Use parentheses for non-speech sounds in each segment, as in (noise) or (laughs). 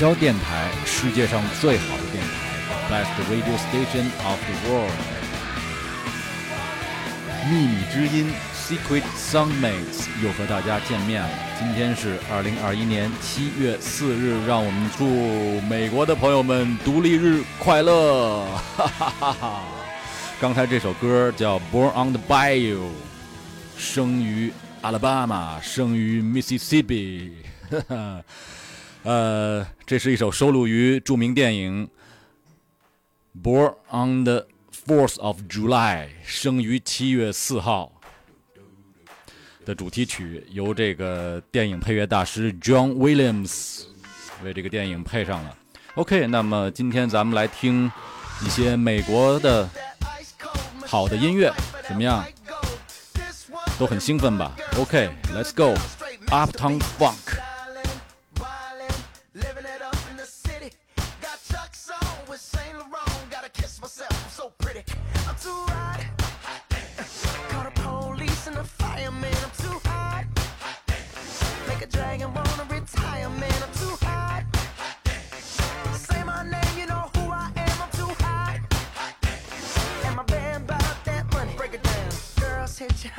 交电台，世界上最好的电台，Best Radio Station of the World。秘密之音，Secret Soundmates 又和大家见面了。今天是二零二一年七月四日，让我们祝美国的朋友们独立日快乐！哈哈哈哈！刚才这首歌叫《Born on the Bayou》，生于阿拉巴马，生于 Mississippi。哈 (laughs) 哈呃，这是一首收录于著名电影《Born on the Fourth of July》生于七月四号的主题曲，由这个电影配乐大师 John Williams 为这个电影配上了。OK，那么今天咱们来听一些美国的好的音乐，怎么样？都很兴奋吧？OK，Let's go，Uptown Funk。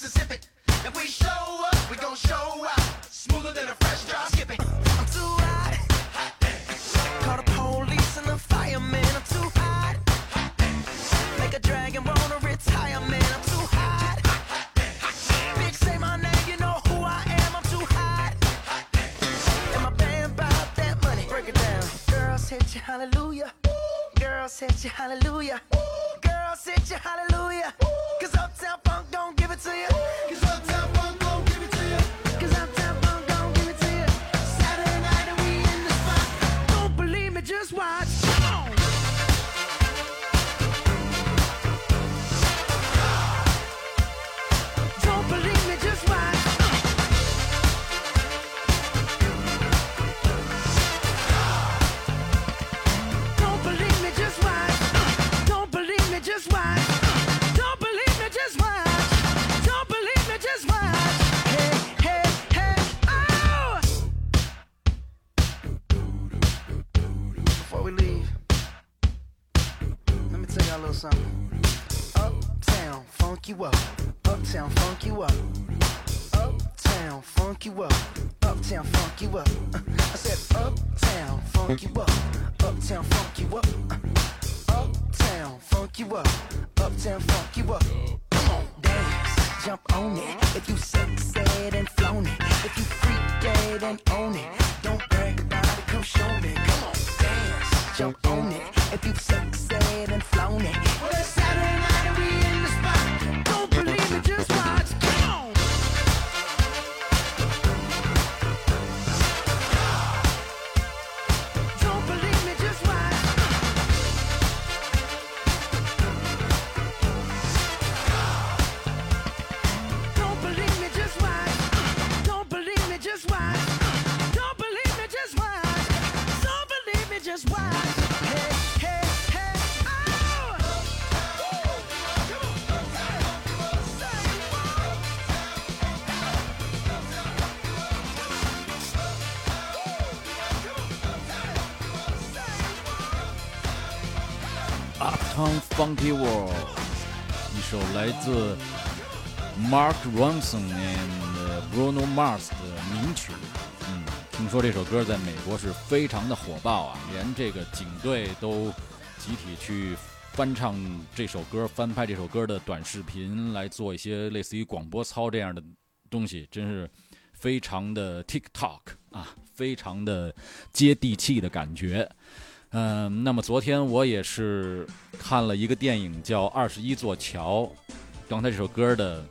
Mississippi. If we show up, we gon' show out. Smoother than a fresh drop skipping. I'm too hot. hot Call the police and the firemen. I'm too hot. hot Make a dragon wanna retire, man. I'm too hot. hot Bitch, say my name, you know who I am. I'm too hot. hot And my band bought that money. Break it down. Girls hit you, hallelujah. Girls hit you, hallelujah. Girls hit you, hallelujah. You Uptown Funky World，一首来自 Mark Ronson and Bruno Mars 的名曲。嗯，听说这首歌在美国是非常的火爆啊，连这个警队都集体去翻唱这首歌、翻拍这首歌的短视频，来做一些类似于广播操这样的东西，真是非常的 TikTok 啊，非常的接地气的感觉。嗯，那么昨天我也是看了一个电影叫《二十一座桥》，刚才这首歌的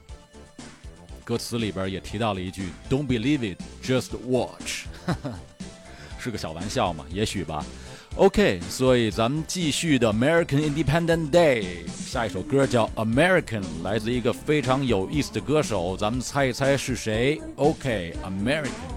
歌词里边也提到了一句 “Don't believe it, just watch”，(laughs) 是个小玩笑嘛，也许吧。OK，所以咱们继续的 American Independent Day，下一首歌叫 American，来自一个非常有意思的歌手，咱们猜一猜是谁？OK，American。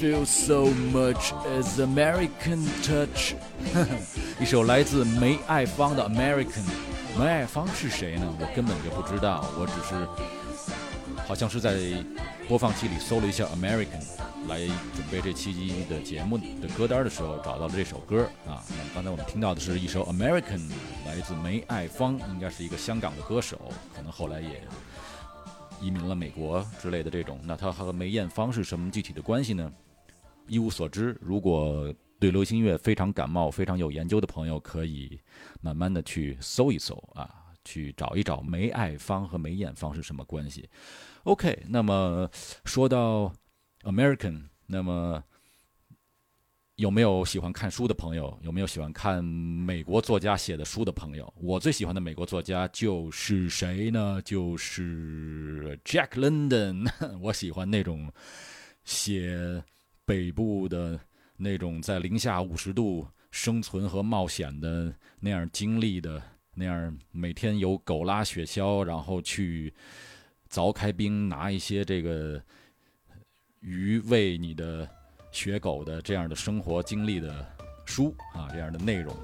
Feel so much as American touch，(laughs) 一首来自梅爱芳的 American。梅爱芳是谁呢？我根本就不知道，我只是好像是在播放器里搜了一下 American，来准备这期的节目的歌单的时候找到了这首歌啊。那么刚才我们听到的是一首 American，来自梅爱芳，应该是一个香港的歌手，可能后来也。移民了美国之类的这种，那他和梅艳芳是什么具体的关系呢？一无所知。如果对流行乐非常感冒、非常有研究的朋友，可以慢慢的去搜一搜啊，去找一找梅爱芳和梅艳芳是什么关系。OK，那么说到 American，那么。有没有喜欢看书的朋友？有没有喜欢看美国作家写的书的朋友？我最喜欢的美国作家就是谁呢？就是 Jack London。(laughs) 我喜欢那种写北部的那种在零下五十度生存和冒险的那样经历的那样，每天有狗拉雪橇，然后去凿开冰拿一些这个鱼喂你的。雪狗的这样的生活经历的书啊，这样的内容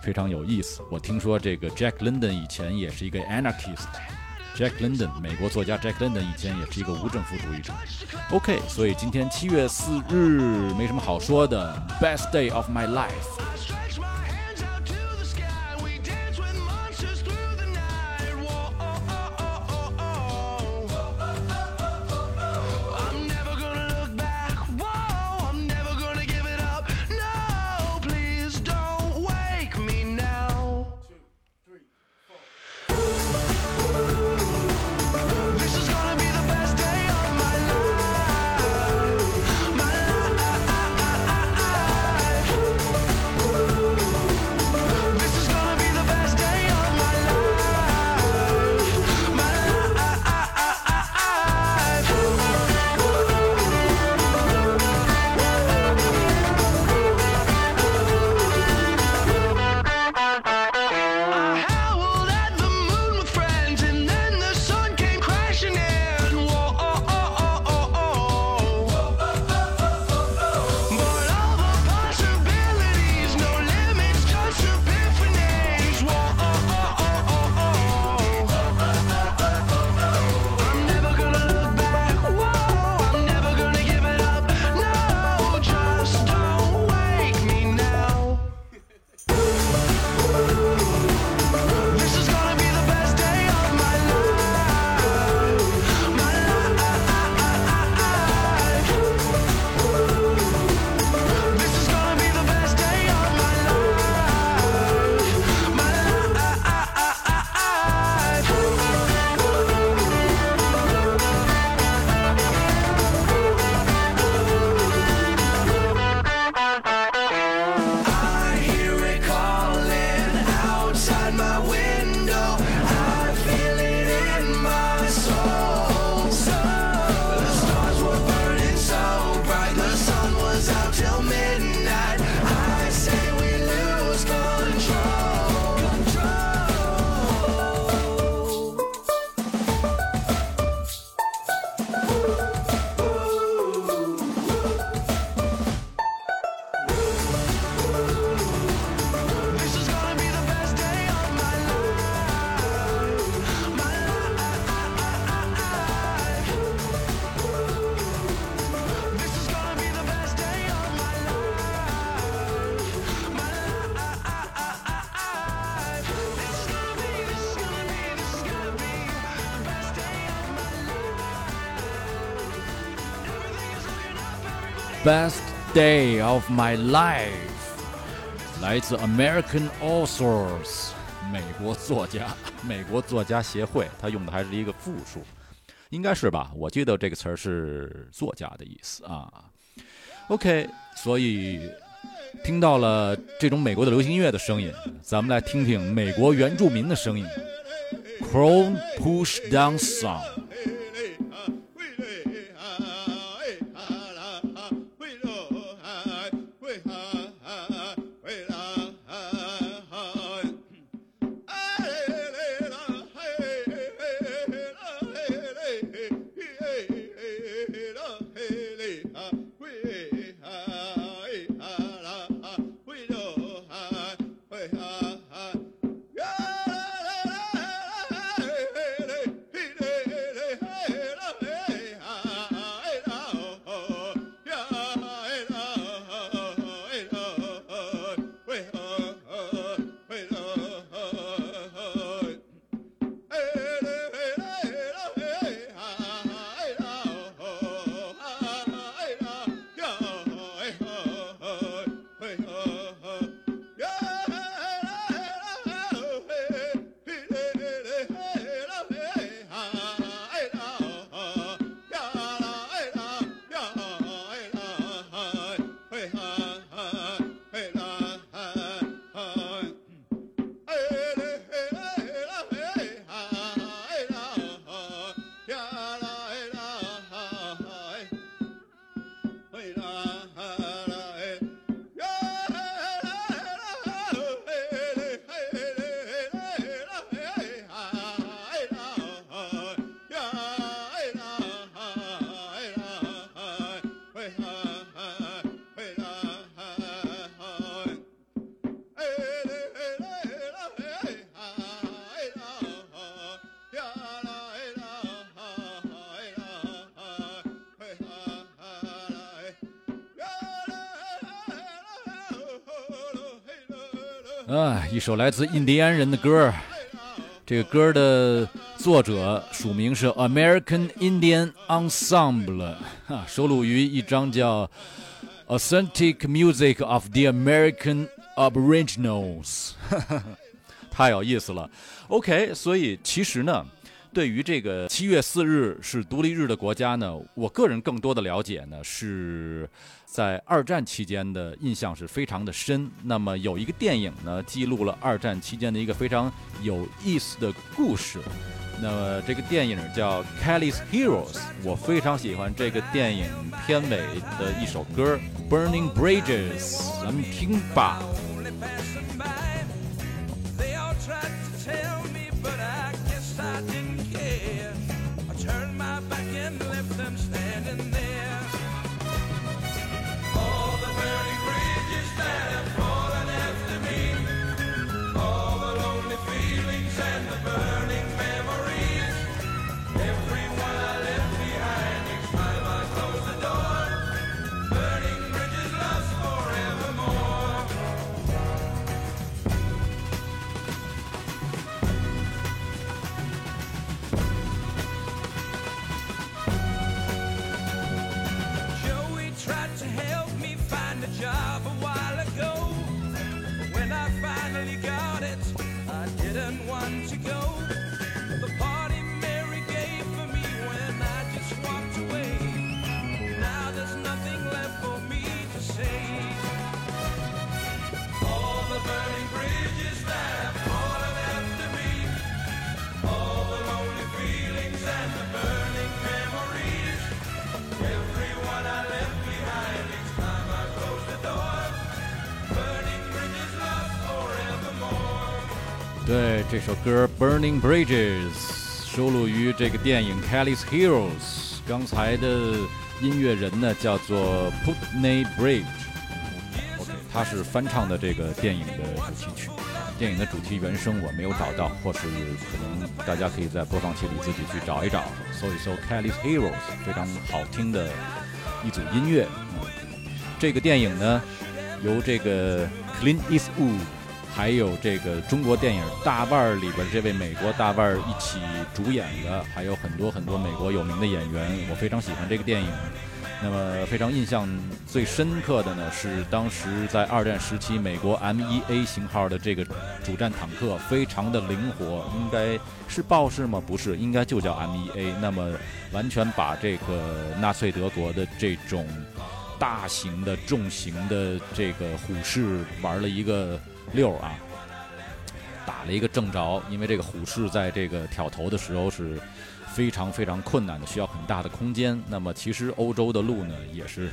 非常有意思。我听说这个 Jack London 以前也是一个 anarchist，Jack London，美国作家 Jack London 以前也是一个无政府主义者。OK，所以今天七月四日没什么好说的，Best day of my life。Best day of my life，来自 American Authors，美国作家，(laughs) 美国作家协会，他用的还是一个复数，应该是吧？我记得这个词儿是作家的意思啊。OK，所以听到了这种美国的流行音乐的声音，咱们来听听美国原住民的声音，Crown Push Down Song。啊，一首来自印第安人的歌这个歌的作者署名是 American Indian Ensemble，哈，收录于一张叫《Authentic Music of the American Aboriginals》，太有意思了。OK，所以其实呢。对于这个七月四日是独立日的国家呢，我个人更多的了解呢是在二战期间的印象是非常的深。那么有一个电影呢，记录了二战期间的一个非常有意思的故事。那么这个电影叫《Kelly's Heroes》，我非常喜欢这个电影片尾的一首歌《Burning Bridges》，咱们听吧。对这首歌《Burning Bridges》收录于这个电影《Kelly's Heroes》。刚才的音乐人呢叫做 Putney Bridge。OK，他是翻唱的这个电影的主题曲。电影的主题原声我没有找到，或是可能大家可以在播放器里自己去找一找，搜一搜《Kelly's Heroes》，非常好听的一组音乐。嗯这个电影呢由这个 Clint Eastwood。还有这个中国电影《大腕儿》里边这位美国大腕儿一起主演的，还有很多很多美国有名的演员，我非常喜欢这个电影。那么非常印象最深刻的呢，是当时在二战时期，美国 M1A 型号的这个主战坦克非常的灵活，应该是豹式吗？不是，应该就叫 M1A。那么完全把这个纳粹德国的这种大型的重型的这个虎式玩了一个。六啊，打了一个正着，因为这个虎式在这个挑头的时候是非常非常困难的，需要很大的空间。那么其实欧洲的路呢也是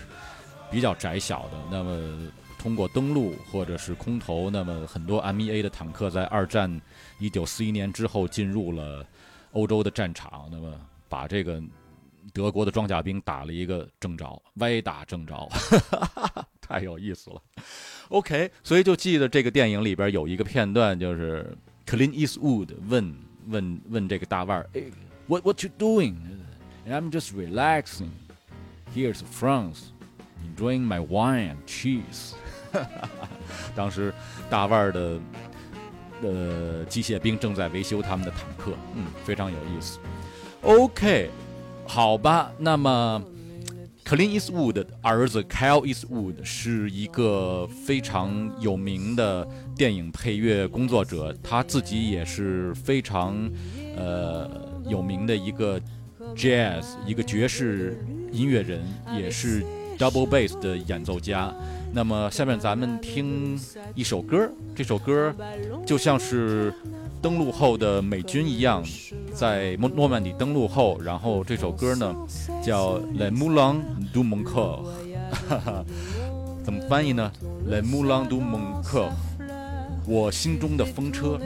比较窄小的。那么通过登陆或者是空投，那么很多 MEA 的坦克在二战一九四一年之后进入了欧洲的战场，那么把这个德国的装甲兵打了一个正着，歪打正着，(laughs) 太有意思了。OK，所以就记得这个电影里边有一个片段，就是 Clint Eastwood 问问问这个大腕儿，What what you doing？I'm just relaxing. Here's France, enjoying my wine and cheese. 当时大腕儿的呃机械兵正在维修他们的坦克，嗯，非常有意思。OK，好吧，那么。克林伊斯伍的儿子 Kyle Eastwood 是一个非常有名的电影配乐工作者，他自己也是非常呃有名的一个 jazz 一个爵士音乐人，也是 double bass 的演奏家。那么下面咱们听一首歌，这首歌就像是。登陆后的美军一样，在诺诺曼底登陆后，然后这首歌呢叫《Le Moulin du Mon Coeur》，怎么翻译呢？Le Moulin du Mon Coeur，我心中的风车。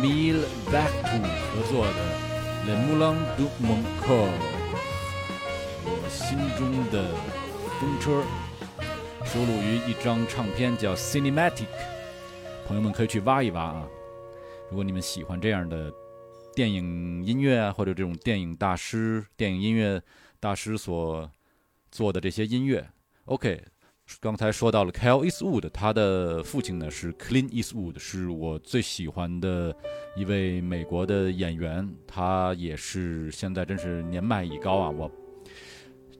Mil Bactou 合作的《Le Moulin du Mon Cœur》，我心中的风车，收录于一张唱片叫《Cinematic》，朋友们可以去挖一挖啊！如果你们喜欢这样的电影音乐啊，或者这种电影大师、电影音乐大师所做的这些音乐，OK。刚才说到了 Kyle Eastwood，他的父亲呢是 Clint Eastwood，是我最喜欢的一位美国的演员。他也是现在真是年迈已高啊，我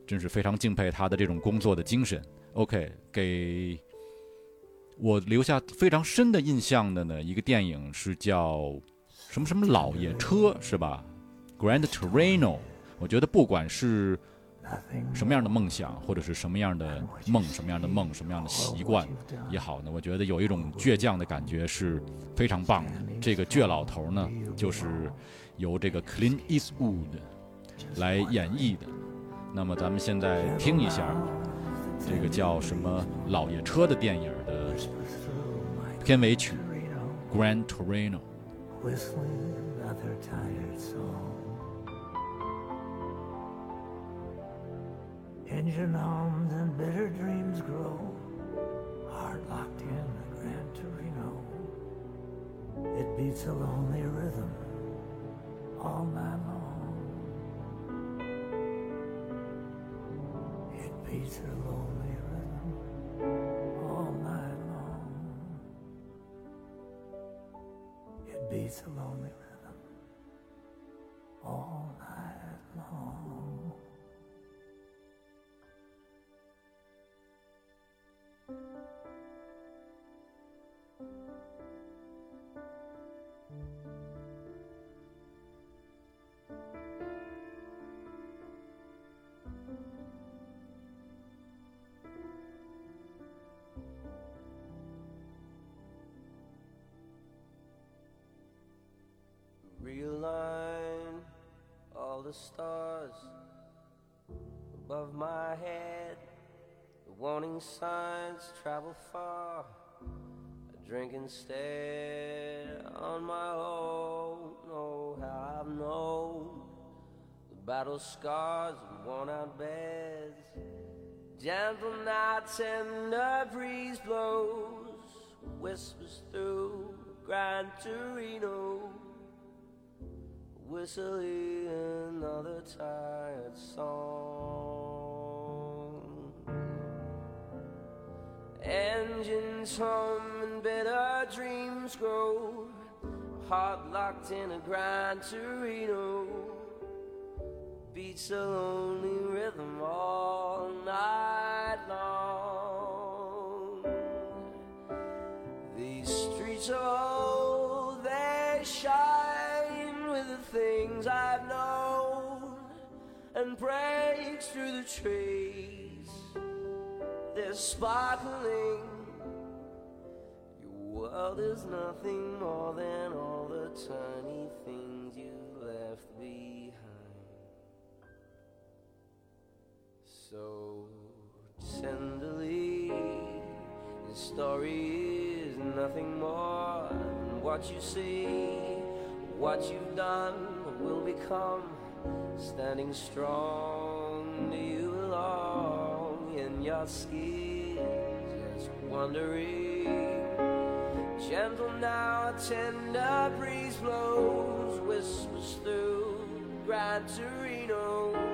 真是非常敬佩他的这种工作的精神。OK，给我留下非常深的印象的呢，一个电影是叫什么什么老爷车是吧？Grand Torino。我觉得不管是什么样的梦想，或者是什么样的梦，什么样的梦，什么样的习惯也好呢？我觉得有一种倔强的感觉是非常棒的。这个倔老头呢，就是由这个 Clint Eastwood 来演绎的。那么咱们现在听一下这个叫什么《老爷车》的电影的片尾曲《Grand Torino》。Engine hums and bitter dreams grow, heart locked in a Gran Torino. It beats a lonely rhythm all night long. It beats a lonely rhythm all night long. It beats a lonely rhythm all night the stars above my head. The warning signs travel far. I drink instead on my own. Oh, how I've known the battle scars and worn out beds. Gentle nights and the breeze blows, whispers through Gran Torino whistling another tired song. Engines hum and bitter dreams grow, heart locked in a Gran Torino. Beats a lonely rhythm all night long. These streets are and breaks through the trees. They're sparkling. Your world is nothing more than all the tiny things you've left behind. So tenderly, the story is nothing more than what you see, what you've done will become. Standing strong, you belong in your skin? Just wondering. Gentle now, a tender breeze blows, whispers through Gran Torino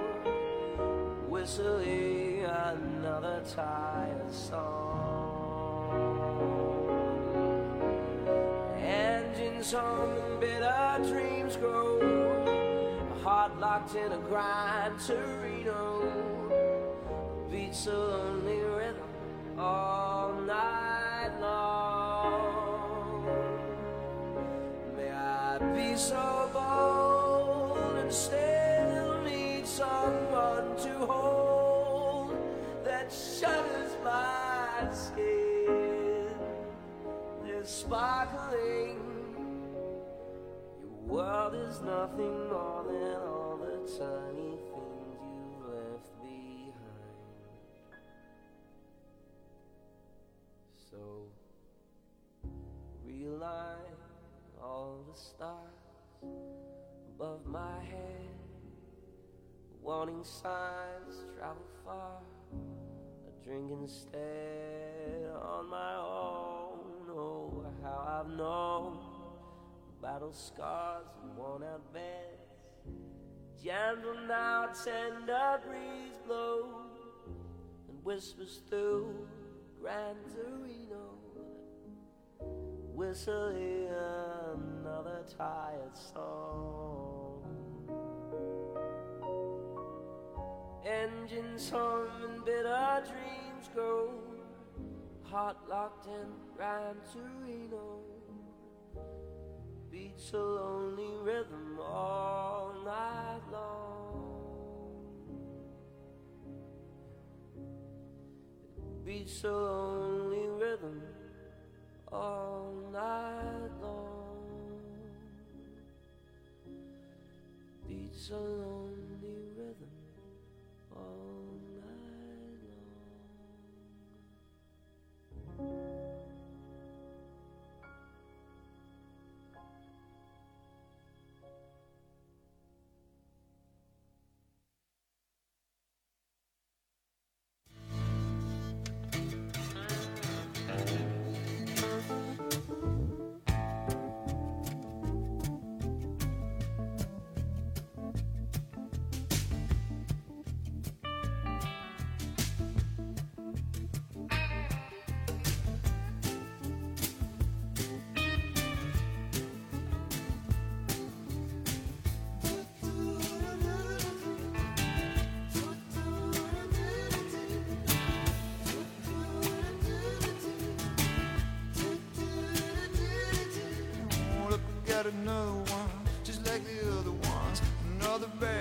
whistling another tired song. Engines hum and bitter dreams grow. Locked in a Gran Torino beats a lonely rhythm all night long. May I be so bold and still need someone to hold that shudders my skin. There's sparkling. Is nothing more than all the tiny things you've left behind. So realign all the stars above my head. Warning signs travel far. A drink instead on my own. Oh, how I've known battle scars and worn out beds. Gentle now, tender breeze blows and whispers through Gran Torino whistling another tired song. Engines hum and bitter dreams go, heart locked in Gran Torino. Beats a lonely rhythm all night long. Beats a lonely rhythm all night long. Beats a lonely another one, just like the other ones. Another badass,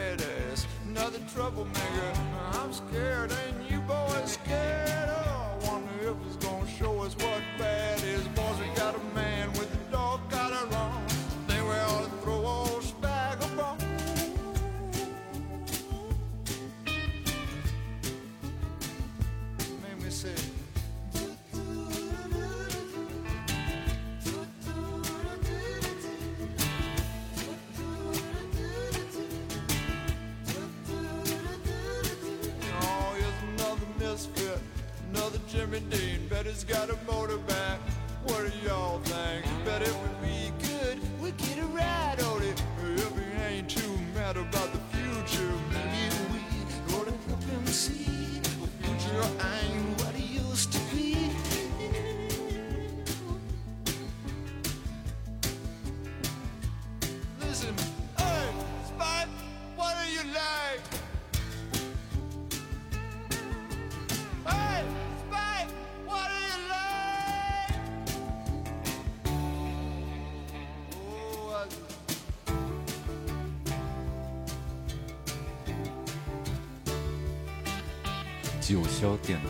九霄电台，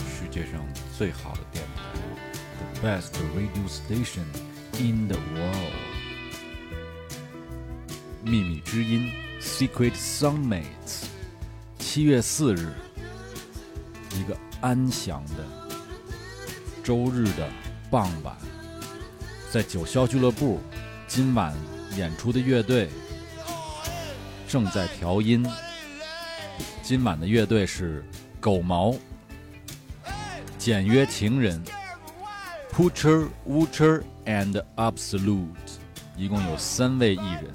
世界上最好的电台，the best radio station in the world。秘密之音，Secret Soundmates。七月四日，一个安详的周日的傍晚，在九霄俱乐部，今晚演出的乐队正在调音。今晚的乐队是狗毛、简约情人、Putcher、Wutcher and Absolute，一共有三位艺人，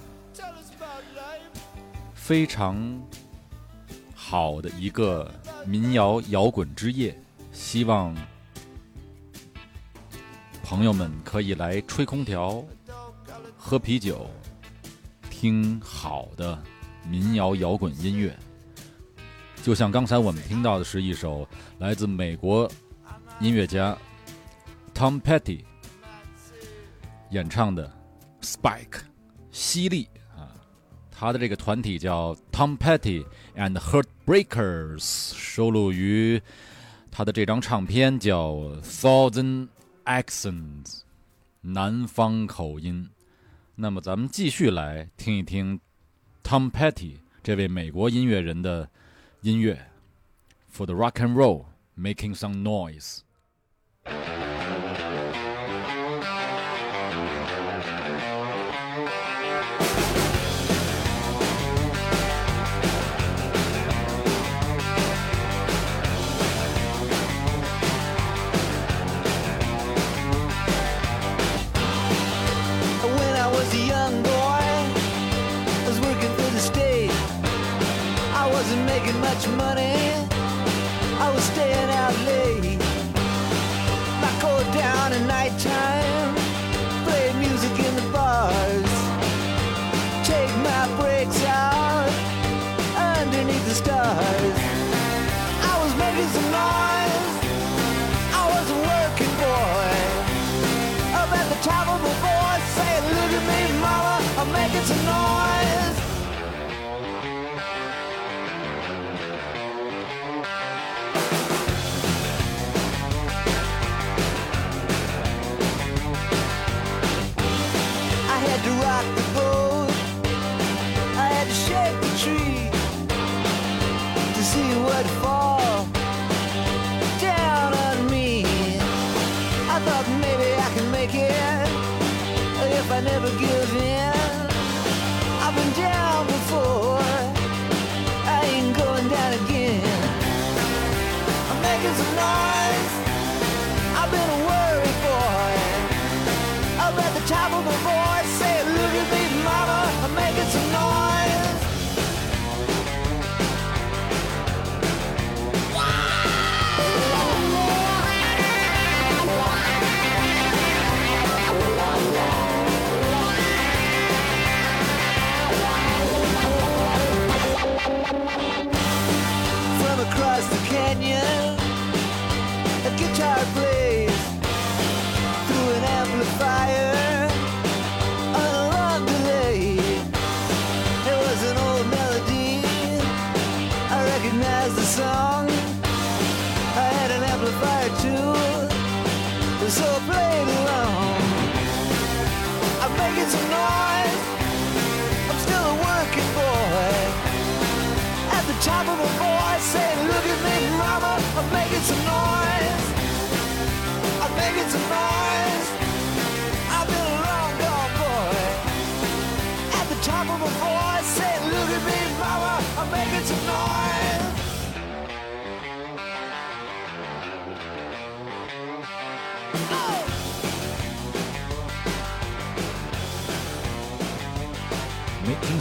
非常好的一个民谣摇滚之夜。希望朋友们可以来吹空调、喝啤酒、听好的民谣摇滚音乐。就像刚才我们听到的是一首来自美国音乐家 Tom Petty 演唱的《Spike》犀利啊，他的这个团体叫 Tom Petty and Heartbreakers，收录于他的这张唱片叫《Thousand Accents》南方口音。那么咱们继续来听一听 Tom Petty 这位美国音乐人的。音乐，for the rock and roll, making some noise。Much money.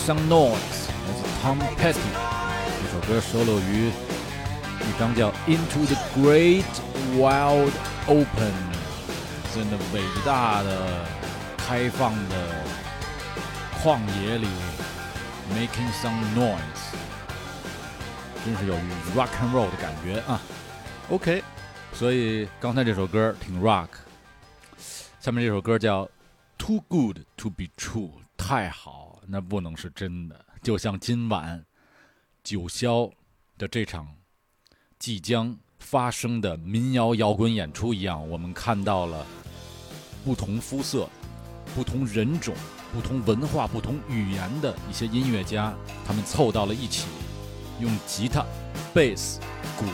some noise，来自 Tom Petty，这首歌收录于一张叫《Into the Great Wild Open》，在那伟大的开放的旷野里，Making some noise，真是有 rock and roll 的感觉啊。OK，所以刚才这首歌挺 rock，下面这首歌叫《Too Good to Be True》，太好， 那不能是真的。就像今晚九霄的这场即将发生的民谣摇滚演出一样，我们看到了不同肤色、不同人种、不同文化、不同语言的一些音乐家，他们凑到了一起，用吉他、贝斯、鼓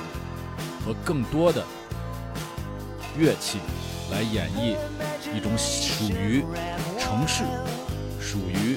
和更多的乐器来演绎一种属于城市、属于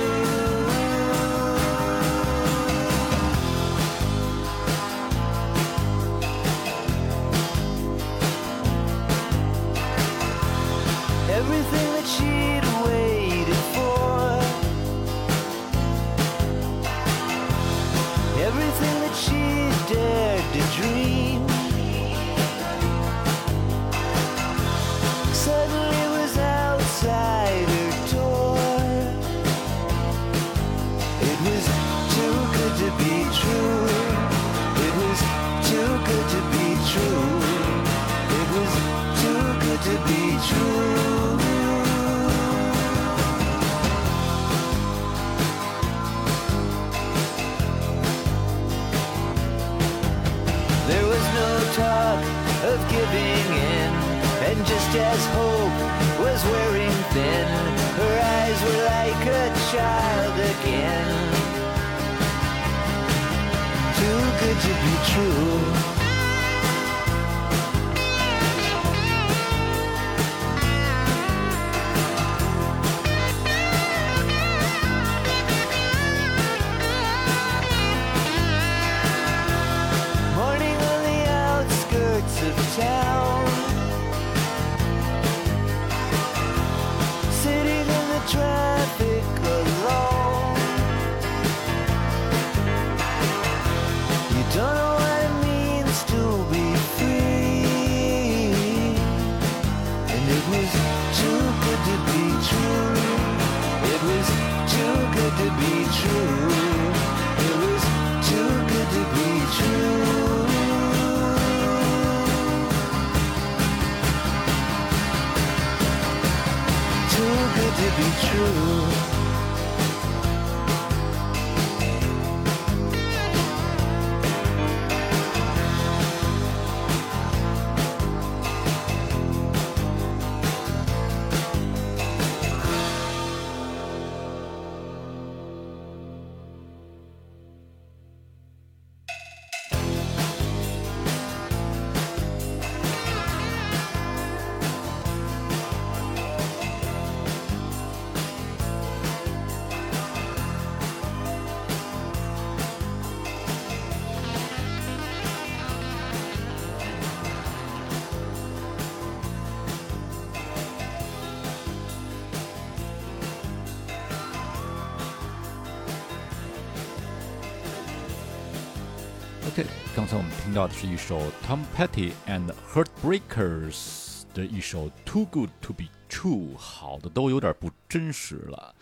才我们听到的是一首 Tom Petty and Heartbreakers 的一首《Too Good to Be True》，好的都有点不真实了。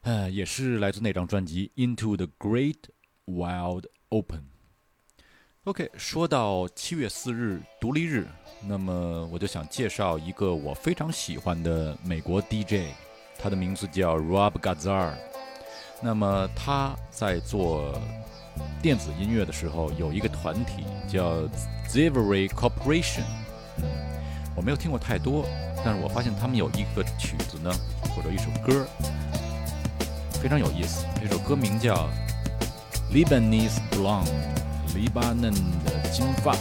呃，也是来自那张专辑《Into the Great Wild Open》。OK，说到七月四日独立日，那么我就想介绍一个我非常喜欢的美国 DJ，他的名字叫 Rob Gazar。那么他在做电子音乐的时候，有一个团体叫 Zivery Corporation，。嗯，我没有听过太多，但是我发现他们有一个曲子呢，或者一首歌，非常有意思。这首歌名叫《Lebanese Blonde》，黎巴嫩的金发。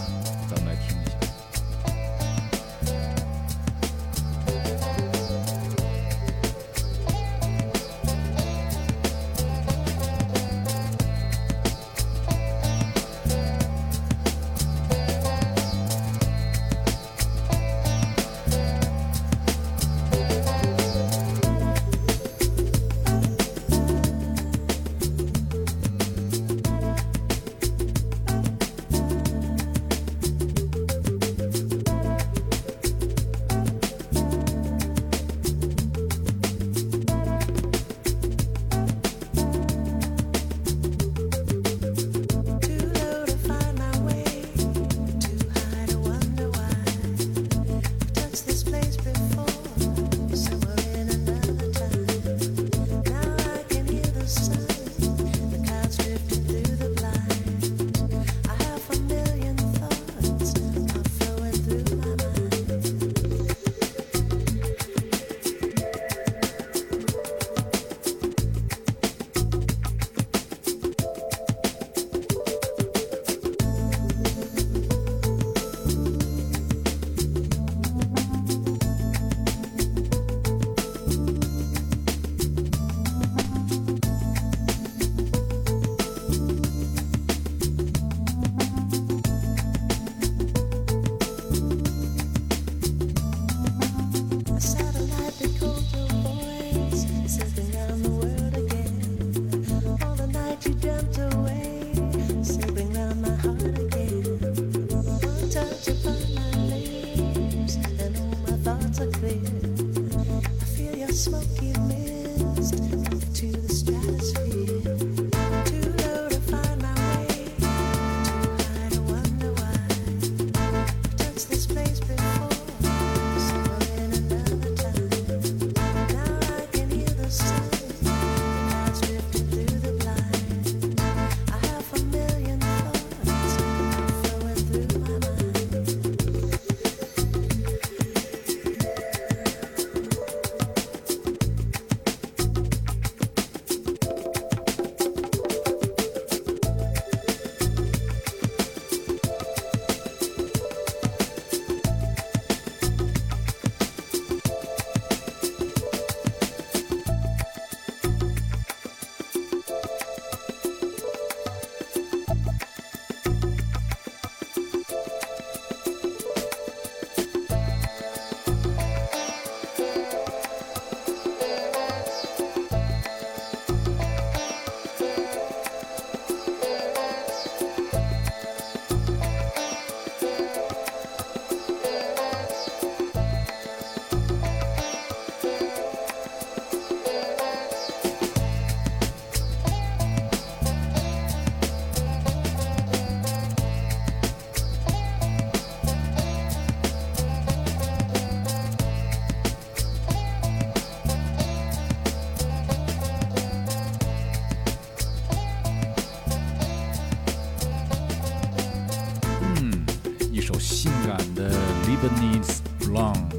Lebanese Blonde，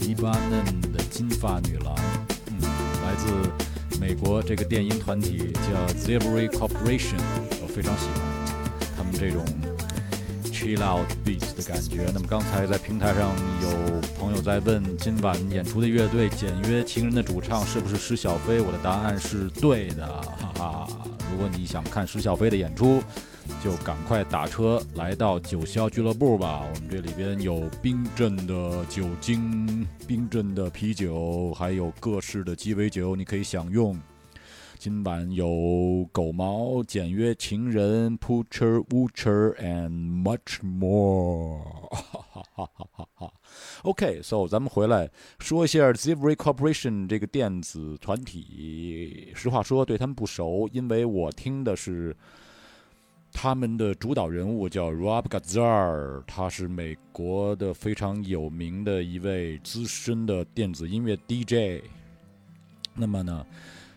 黎巴嫩的金发女郎，嗯，来自美国这个电音团体叫 Zebra Corporation，我非常喜欢他们这种 chill out beat 的感觉。那么刚才在平台上有朋友在问今晚演出的乐队简约情人的主唱是不是施小飞？我的答案是对的，哈哈。如果你想看施小飞的演出，就赶快打车来到九霄俱乐部吧。我们这里边有冰镇的酒精、冰镇的啤酒，还有各式的鸡尾酒，你可以享用。今晚有狗毛、简约情人、Pucher Woocher and much more 哈哈哈哈哈哈。OK，so、咱们回来说一下 z i v r y Corporation 这个电子团体。实话说，对他们不熟，因为我听的是他们的主导人物叫 Rob Gazar，他是美国的非常有名的一位资深的电子音乐 DJ。那么呢？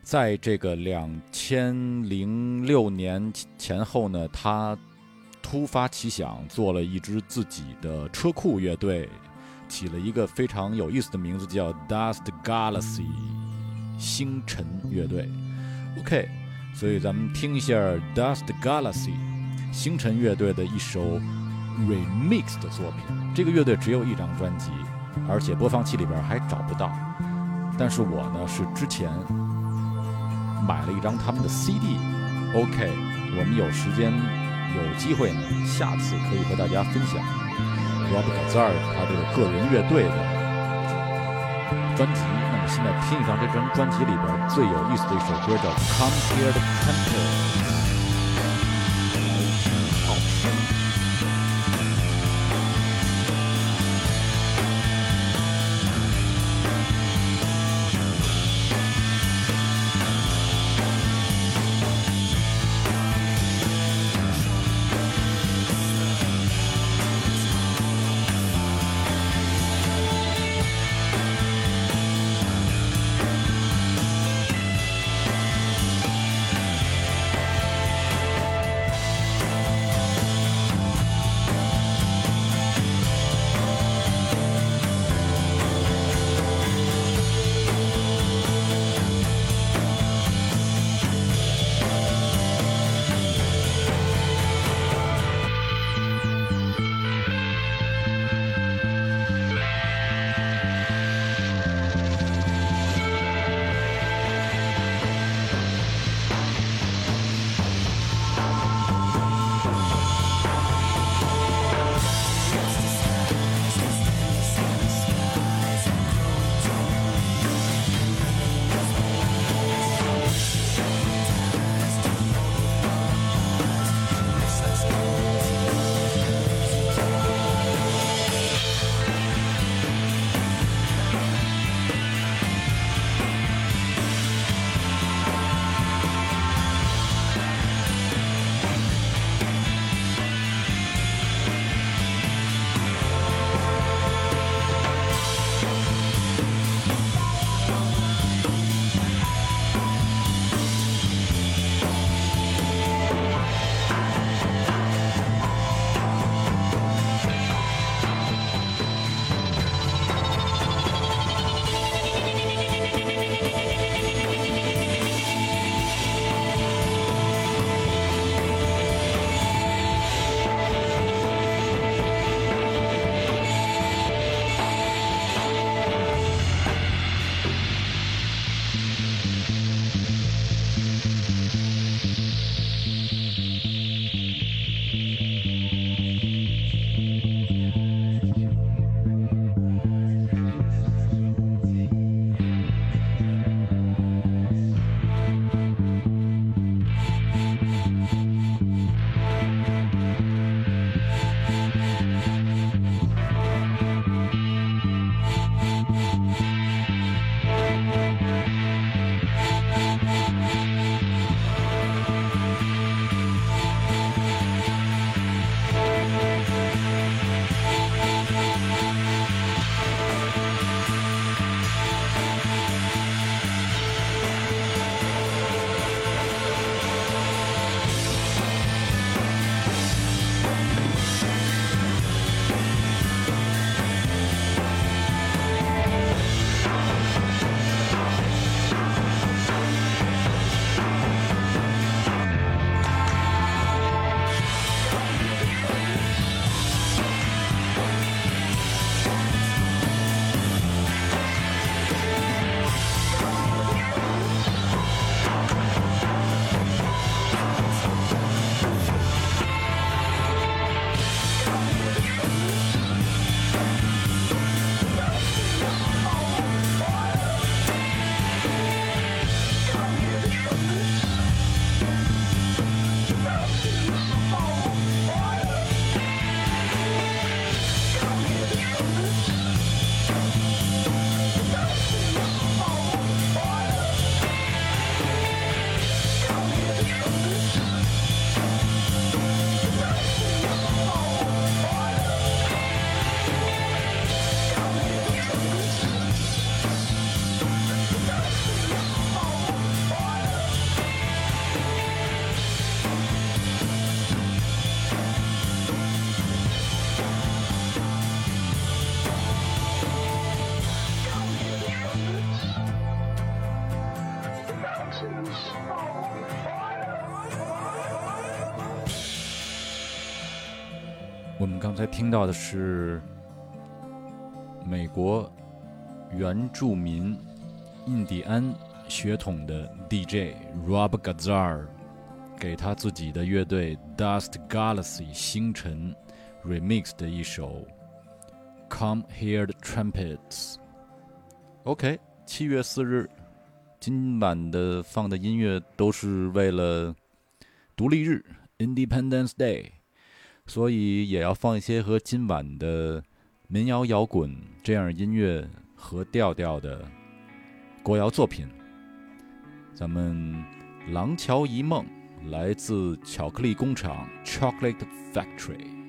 在这个两千零六年前后呢，他突发奇想，做了一支自己的车库乐队，起了一个非常有意思的名字，叫 Dust Galaxy 星辰乐队。OK，所以咱们听一下 Dust Galaxy 星辰乐队的一首 remix 的作品。这个乐队只有一张专辑，而且播放器里边还找不到。但是我呢是之前买了一张他们的 CD。OK，我们有时间有机会呢，下次可以和大家分享 Rob Kazar 他这个个人乐队的专辑。那么现在听一张这张专辑里边最有意思的一首歌，叫《Come Here to Temple》。才听到的是美国原住民印第安血统的 DJ Rob Gazar 给他自己的乐队 Dust Galaxy 星辰 remix 的一首 Come Hear the Trumpets。OK，七月四日，今晚的放的音乐都是为了独立日 Independence Day。所以也要放一些和今晚的民谣摇滚这样音乐和调调的国谣作品。咱们《廊桥遗梦》来自巧克力工厂 （Chocolate Factory）。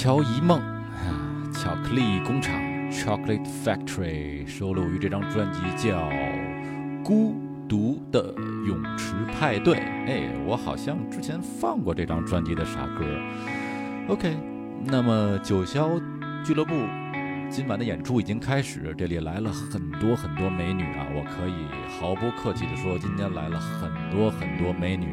廊桥遗梦，巧克力工厂 （Chocolate Factory） 收录于这张专辑，叫《孤独的泳池派对》。哎，我好像之前放过这张专辑的啥歌？OK，那么九霄俱乐部今晚的演出已经开始，这里来了很多很多美女啊！我可以毫不客气地说，今天来了很多很多美女，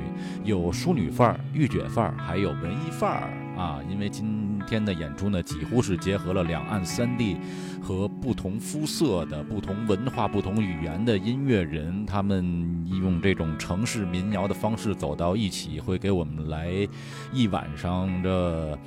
有淑女范儿、御姐范儿，还有文艺范儿啊！因为今天的演出呢，几乎是结合了两岸三地和不同肤色的、不同文化、不同语言的音乐人，他们用这种城市民谣的方式走到一起，会给我们来一晚上的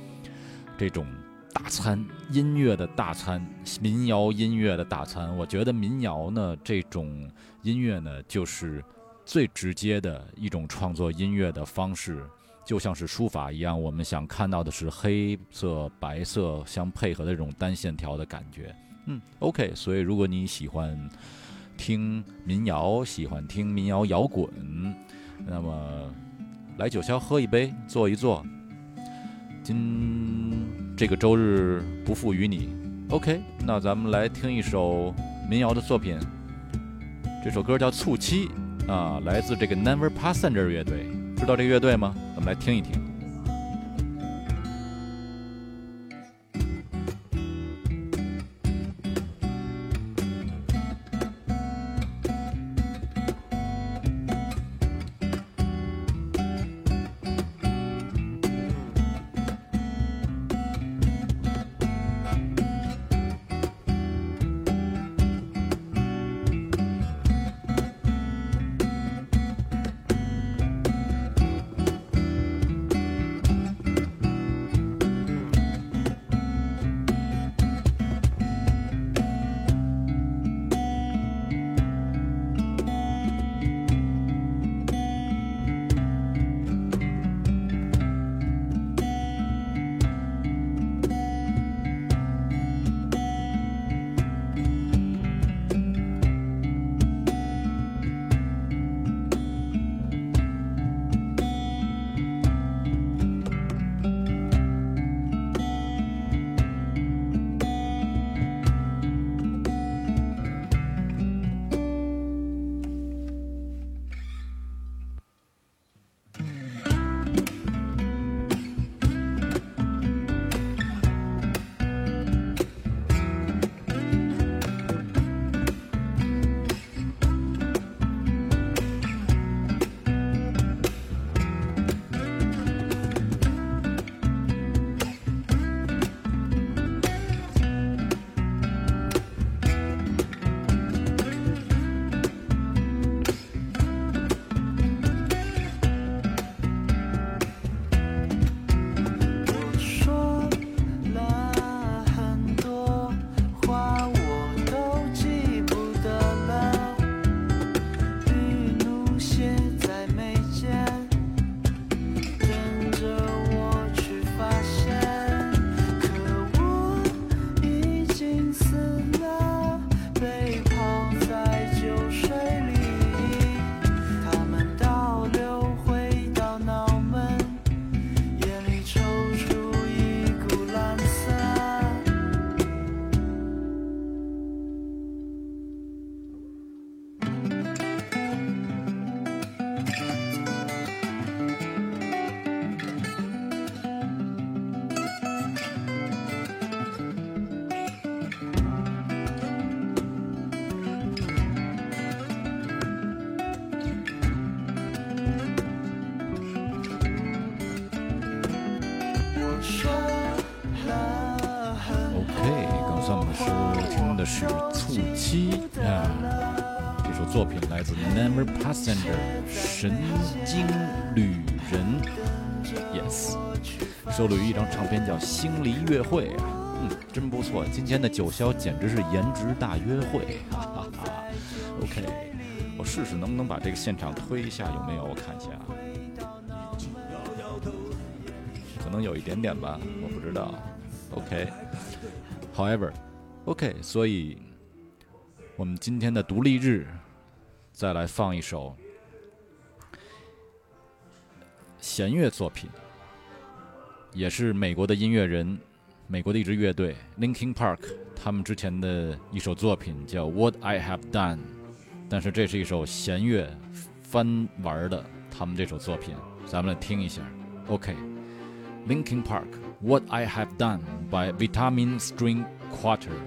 这种。大餐音乐的大餐，民谣音乐的大餐。我觉得民谣呢，这种音乐呢，就是最直接的一种创作音乐的方式，就像是书法一样。我们想看到的是黑色、白色相配合的这种单线条的感觉。嗯，OK。所以如果你喜欢听民谣，喜欢听民谣摇滚，那么来九霄喝一杯，坐一坐。今。这个周日不负于你，OK，那咱们来听一首民谣的作品。这首歌叫《促七》，啊，来自这个 Never Passenger 乐队，知道这个乐队吗？咱们来听一听。神经旅人，Yes，收录于一张唱片叫《星离乐会》啊，嗯，真不错。今天的九霄简直是颜值大约会，哈哈哈。OK，我试试能不能把这个现场推一下，有没有？我看一下，可能有一点点吧，我不知道。OK，However。OK，所以，我们今天的独立日，再来放一首弦乐作品，也是美国的音乐人，美国的一支乐队 Linkin Park，他们之前的一首作品叫《What I Have Done》，但是这是一首弦乐翻玩的他们这首作品，咱们来听一下。OK，Linkin Park。What I Have Done by Vitamin String Quarter。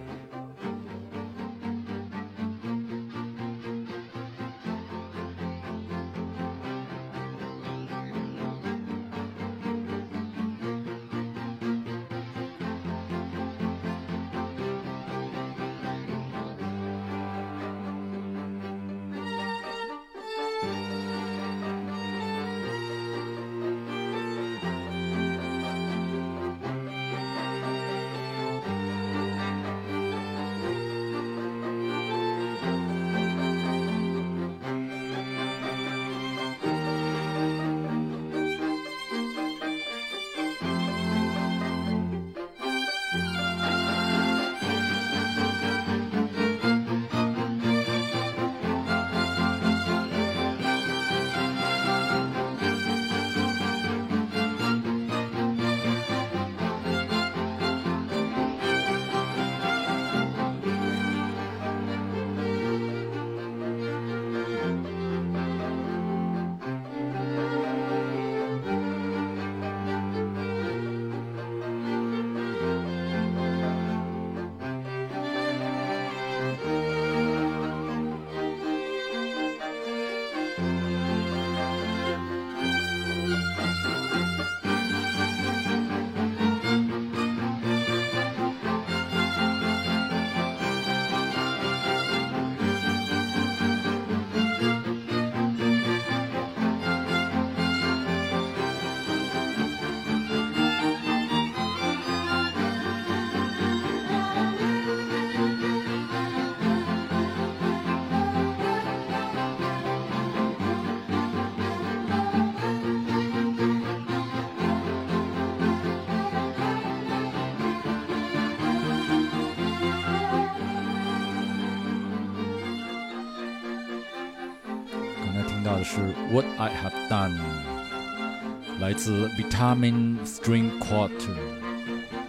自 Vitamin String Quartet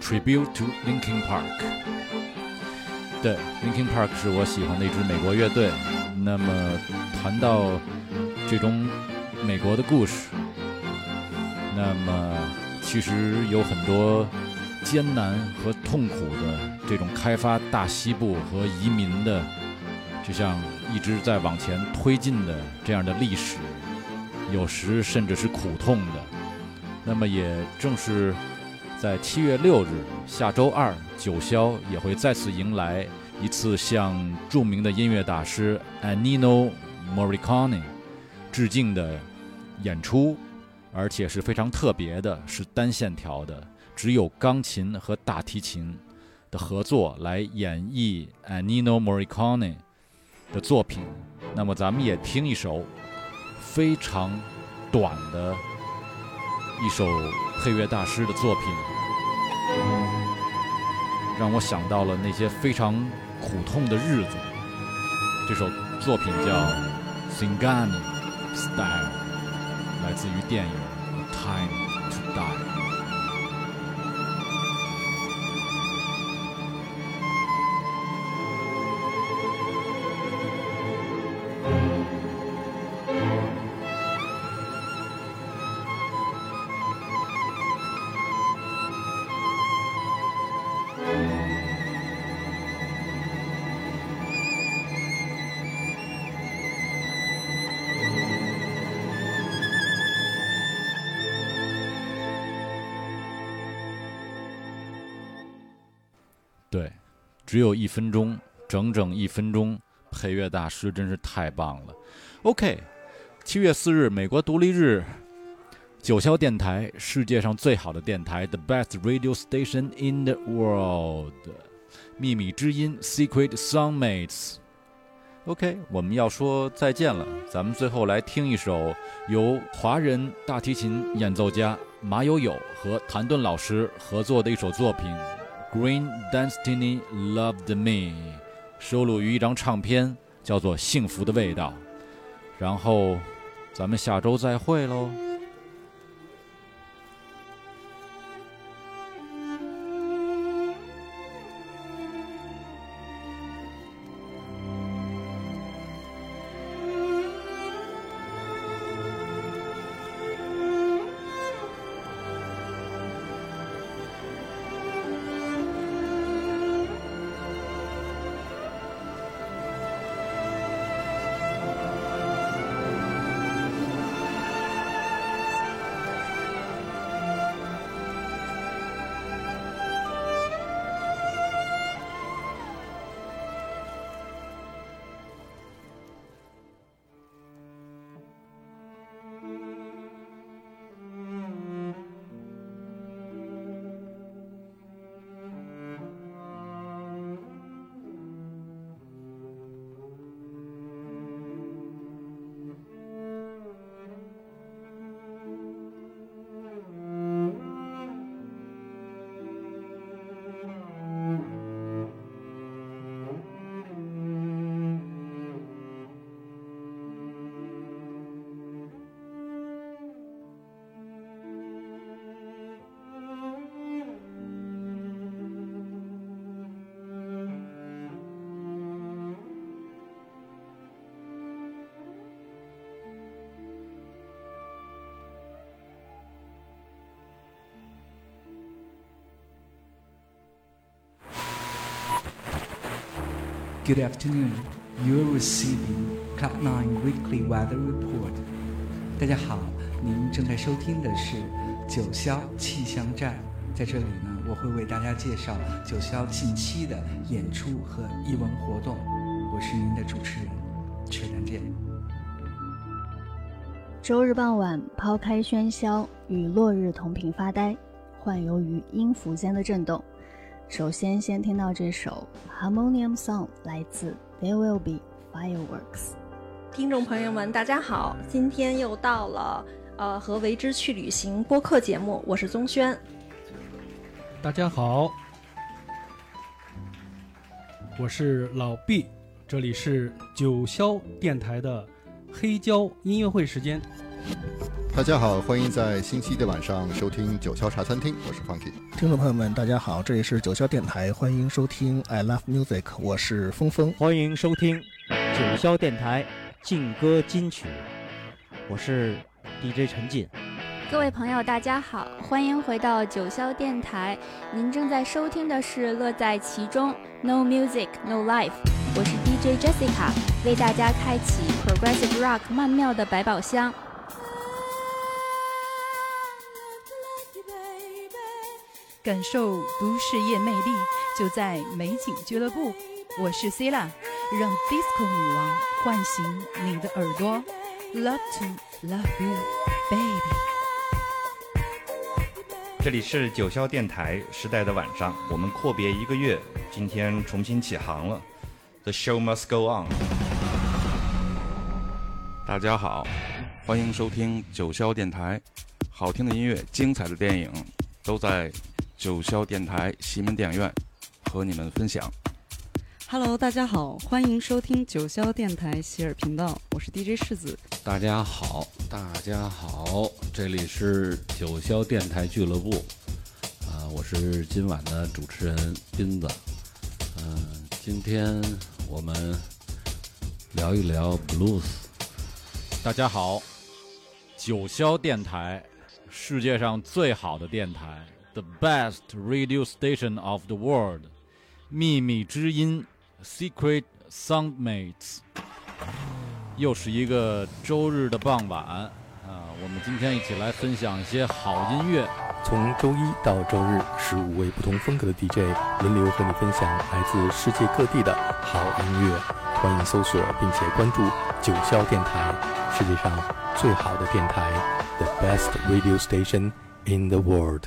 Tribute to Linkin Park。对，Linkin Park 是我喜欢的一支美国乐队。那么谈到这种美国的故事，那么其实有很多艰难和痛苦的这种开发大西部和移民的，就像。一直在往前推进的这样的历史，有时甚至是苦痛的。那么也正是在七月六日下周二，九霄也会再次迎来一次向著名的音乐大师 Ennio Morricone 致敬的演出，而且是非常特别的，是单线条的，只有钢琴和大提琴的合作来演绎 Ennio Morricone。的作品，那么咱们也听一首非常短的一首配乐大师的作品，让我想到了那些非常苦痛的日子。这首作品叫《Singani Style》，来自于电影《Time to Die》。只有一分钟，整整一分钟，配乐大师真是太棒了。OK，七月四日，美国独立日，九霄电台，世界上最好的电台，The best radio station in the world，秘密之音，Secret Songmates。OK，我们要说再见了，咱们最后来听一首由华人大提琴演奏家马友友和谭盾老师合作的一首作品。Green Destiny Loved Me，收录于一张唱片，叫做《幸福的味道》。然后，咱们下周再会喽。Good afternoon. You're receiving Cloud Nine Weekly Weather Report. 大家好，您正在收听的是九霄气象站。在这里呢，我会为大家介绍九霄近期的演出和艺文活动。我是您的主持人崔丹健。周日傍晚，抛开喧嚣，与落日同频发呆，幻游于音符间的震动。首先，先听到这首《Harmonium Song》，来自 There Will Be Fireworks。听众朋友们，大家好，今天又到了呃和为之去旅行播客节目，我是宗轩。大家好，我是老毕，这里是九霄电台的黑胶音乐会时间。大家好，欢迎在星期一的晚上收听九霄茶餐厅，我是 Funky。听众朋友们，大家好，这里是九霄电台，欢迎收听 I Love Music，我是峰峰，欢迎收听九霄电台劲歌金曲，我是 DJ 陈进。各位朋友，大家好，欢迎回到九霄电台，您正在收听的是乐在其中，No Music No Life，我是 DJ Jessica，为大家开启 Progressive Rock 曼妙的百宝箱。感受都市夜魅力，就在美景俱乐部。我是 c i l a 让 Disco 女王唤醒你的耳朵。Love to love you, baby。这里是九霄电台时代的晚上，我们阔别一个月，今天重新起航了。The show must go on。大家好，欢迎收听九霄电台，好听的音乐，精彩的电影，都在。九霄电台西门电影院和你们分享。Hello，大家好，欢迎收听九霄电台喜尔频道，我是 DJ 世子。大家好，大家好，这里是九霄电台俱乐部，啊，我是今晚的主持人斌子。嗯，今天我们聊一聊 blues。大家好，九霄电台，世界上最好的电台。The best radio station of the world，秘密之音，Secret Soundmates。又是一个周日的傍晚啊，我们今天一起来分享一些好音乐。从周一到周日，十五位不同风格的 DJ 轮流和你分享来自世界各地的好音乐。欢迎搜索并且关注九霄电台，世界上最好的电台，The best radio station in the world。